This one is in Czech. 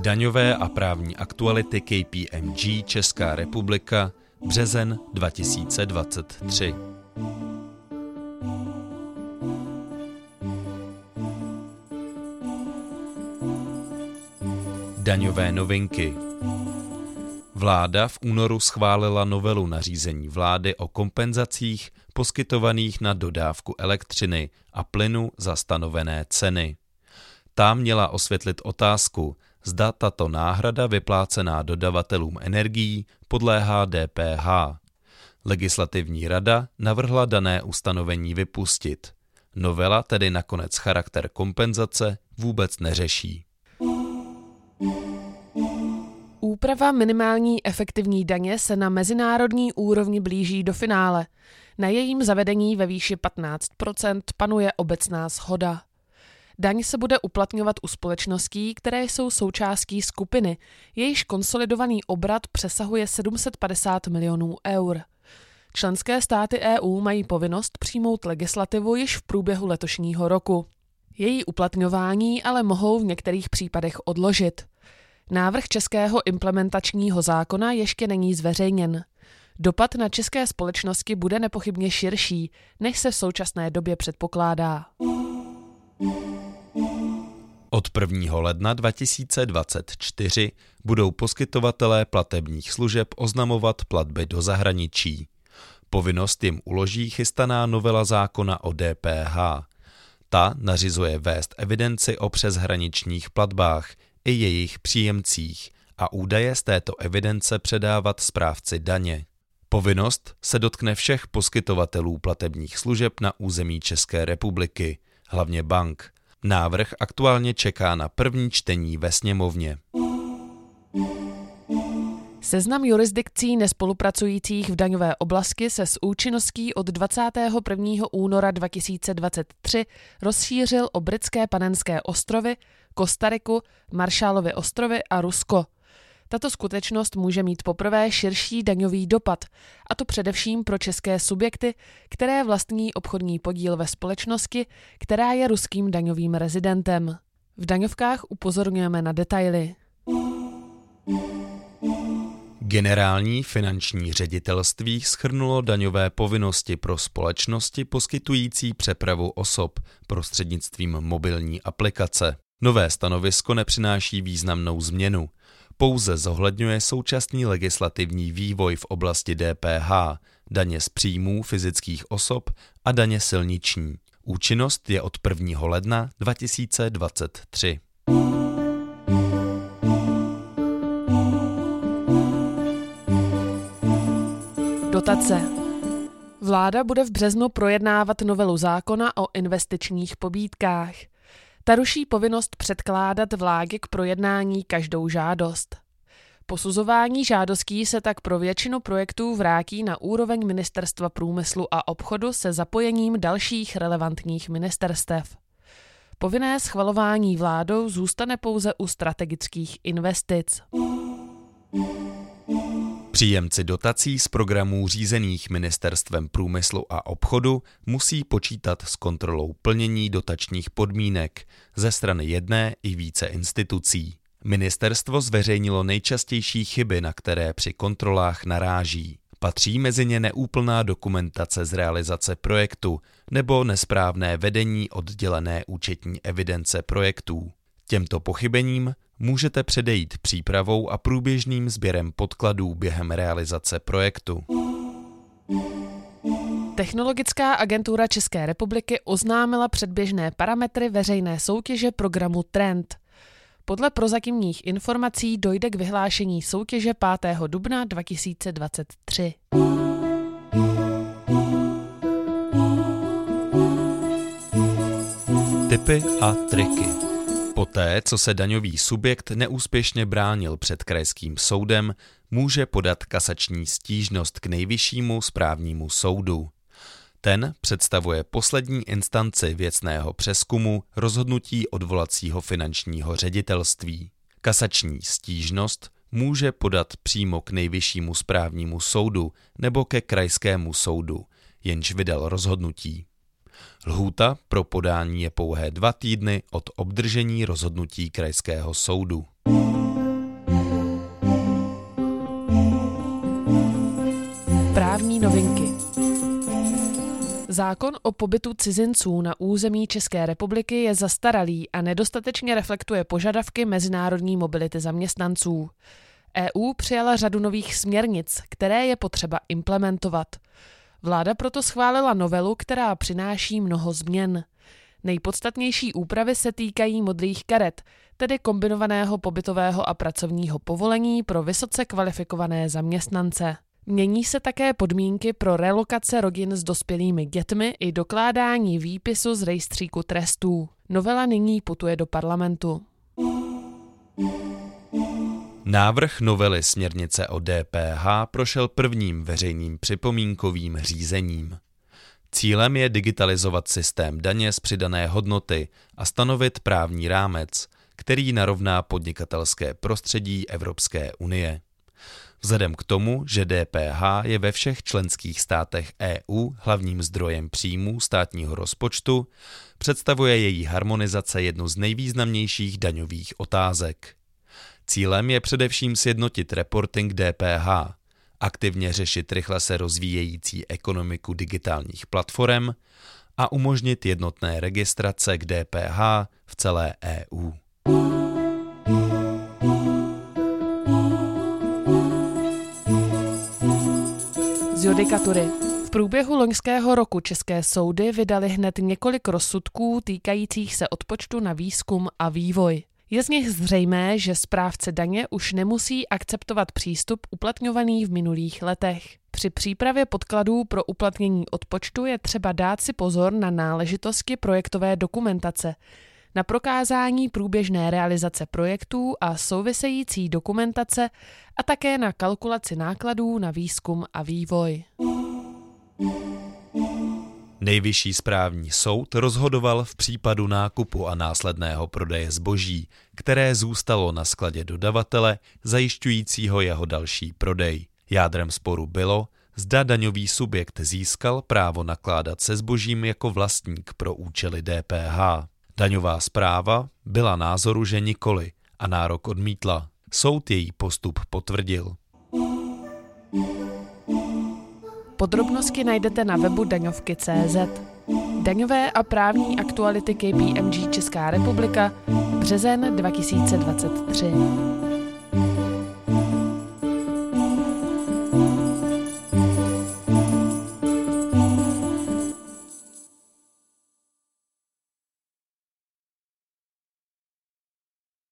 Daňové a právní aktuality KPMG Česká republika březen 2023. Daňové novinky Vláda v únoru schválila novelu nařízení vlády o kompenzacích poskytovaných na dodávku elektřiny a plynu za stanovené ceny. Ta měla osvětlit otázku, zda tato náhrada vyplácená dodavatelům energií podléhá DPH. Legislativní rada navrhla dané ustanovení vypustit. Novela tedy nakonec charakter kompenzace vůbec neřeší. Úprava minimální efektivní daně se na mezinárodní úrovni blíží do finále. Na jejím zavedení ve výši 15% panuje obecná shoda. Daň se bude uplatňovat u společností, které jsou součástí skupiny, jejíž konsolidovaný obrat přesahuje 750 milionů eur. Členské státy EU mají povinnost přijmout legislativu již v průběhu letošního roku. Její uplatňování ale mohou v některých případech odložit. Návrh českého implementačního zákona ještě není zveřejněn. Dopad na české společnosti bude nepochybně širší, než se v současné době předpokládá. Od 1. ledna 2024 budou poskytovatelé platebních služeb oznamovat platby do zahraničí. Povinnost jim uloží chystaná novela zákona o DPH. Ta nařizuje vést evidenci o přeshraničních platbách i jejich příjemcích a údaje z této evidence předávat správci daně. Povinnost se dotkne všech poskytovatelů platebních služeb na území České republiky, hlavně bank – Návrh aktuálně čeká na první čtení ve sněmovně. Seznam jurisdikcí nespolupracujících v daňové oblasti se s účinností od 21. února 2023 rozšířil o britské panenské ostrovy, Kostariku, Marshallovy ostrovy a Rusko – tato skutečnost může mít poprvé širší daňový dopad, a to především pro české subjekty, které vlastní obchodní podíl ve společnosti, která je ruským daňovým rezidentem. V daňovkách upozorňujeme na detaily. Generální finanční ředitelství schrnulo daňové povinnosti pro společnosti poskytující přepravu osob prostřednictvím mobilní aplikace. Nové stanovisko nepřináší významnou změnu pouze zohledňuje současný legislativní vývoj v oblasti DPH, daně z příjmů fyzických osob a daně silniční. Účinnost je od 1. ledna 2023. Dotace. Vláda bude v březnu projednávat novelu zákona o investičních pobídkách. Ta ruší povinnost předkládat vládě k projednání každou žádost. Posuzování žádostí se tak pro většinu projektů vrátí na úroveň Ministerstva průmyslu a obchodu se zapojením dalších relevantních ministerstev. Povinné schvalování vládou zůstane pouze u strategických investic. Příjemci dotací z programů řízených Ministerstvem průmyslu a obchodu musí počítat s kontrolou plnění dotačních podmínek ze strany jedné i více institucí. Ministerstvo zveřejnilo nejčastější chyby, na které při kontrolách naráží. Patří mezi ně neúplná dokumentace z realizace projektu nebo nesprávné vedení oddělené účetní evidence projektů. Těmto pochybením můžete předejít přípravou a průběžným sběrem podkladů během realizace projektu. Technologická agentura České republiky oznámila předběžné parametry veřejné soutěže programu Trend. Podle prozatímních informací dojde k vyhlášení soutěže 5. dubna 2023. Typy a triky. Poté, co se daňový subjekt neúspěšně bránil před krajským soudem, může podat kasační stížnost k nejvyššímu správnímu soudu. Ten představuje poslední instanci věcného přeskumu rozhodnutí odvolacího finančního ředitelství. Kasační stížnost může podat přímo k nejvyššímu správnímu soudu nebo ke krajskému soudu, jenž vydal rozhodnutí. Lhůta pro podání je pouhé dva týdny od obdržení rozhodnutí krajského soudu. Právní novinky Zákon o pobytu cizinců na území České republiky je zastaralý a nedostatečně reflektuje požadavky mezinárodní mobility zaměstnanců. EU přijala řadu nových směrnic, které je potřeba implementovat – Vláda proto schválila novelu, která přináší mnoho změn. Nejpodstatnější úpravy se týkají modrých karet, tedy kombinovaného pobytového a pracovního povolení pro vysoce kvalifikované zaměstnance. Mění se také podmínky pro relokace rodin s dospělými dětmi i dokládání výpisu z rejstříku trestů. Novela nyní putuje do parlamentu. Návrh novely směrnice o DPH prošel prvním veřejným připomínkovým řízením. Cílem je digitalizovat systém daně z přidané hodnoty a stanovit právní rámec, který narovná podnikatelské prostředí Evropské unie. Vzhledem k tomu, že DPH je ve všech členských státech EU hlavním zdrojem příjmů státního rozpočtu, představuje její harmonizace jednu z nejvýznamnějších daňových otázek. Cílem je především sjednotit reporting DPH, aktivně řešit rychle se rozvíjející ekonomiku digitálních platform a umožnit jednotné registrace k DPH v celé EU. Z judikatury. V průběhu loňského roku české soudy vydali hned několik rozsudků týkajících se odpočtu na výzkum a vývoj. Je z nich zřejmé, že správce daně už nemusí akceptovat přístup uplatňovaný v minulých letech. Při přípravě podkladů pro uplatnění odpočtu je třeba dát si pozor na náležitosti projektové dokumentace, na prokázání průběžné realizace projektů a související dokumentace a také na kalkulaci nákladů na výzkum a vývoj. Nejvyšší správní soud rozhodoval v případu nákupu a následného prodeje zboží, které zůstalo na skladě dodavatele, zajišťujícího jeho další prodej. Jádrem sporu bylo, zda daňový subjekt získal právo nakládat se zbožím jako vlastník pro účely DPH. Daňová zpráva byla názoru, že nikoli a nárok odmítla. Soud její postup potvrdil. Podrobnosti najdete na webu daňovky.cz. Daňové a právní aktuality KPMG Česká republika, březen 2023.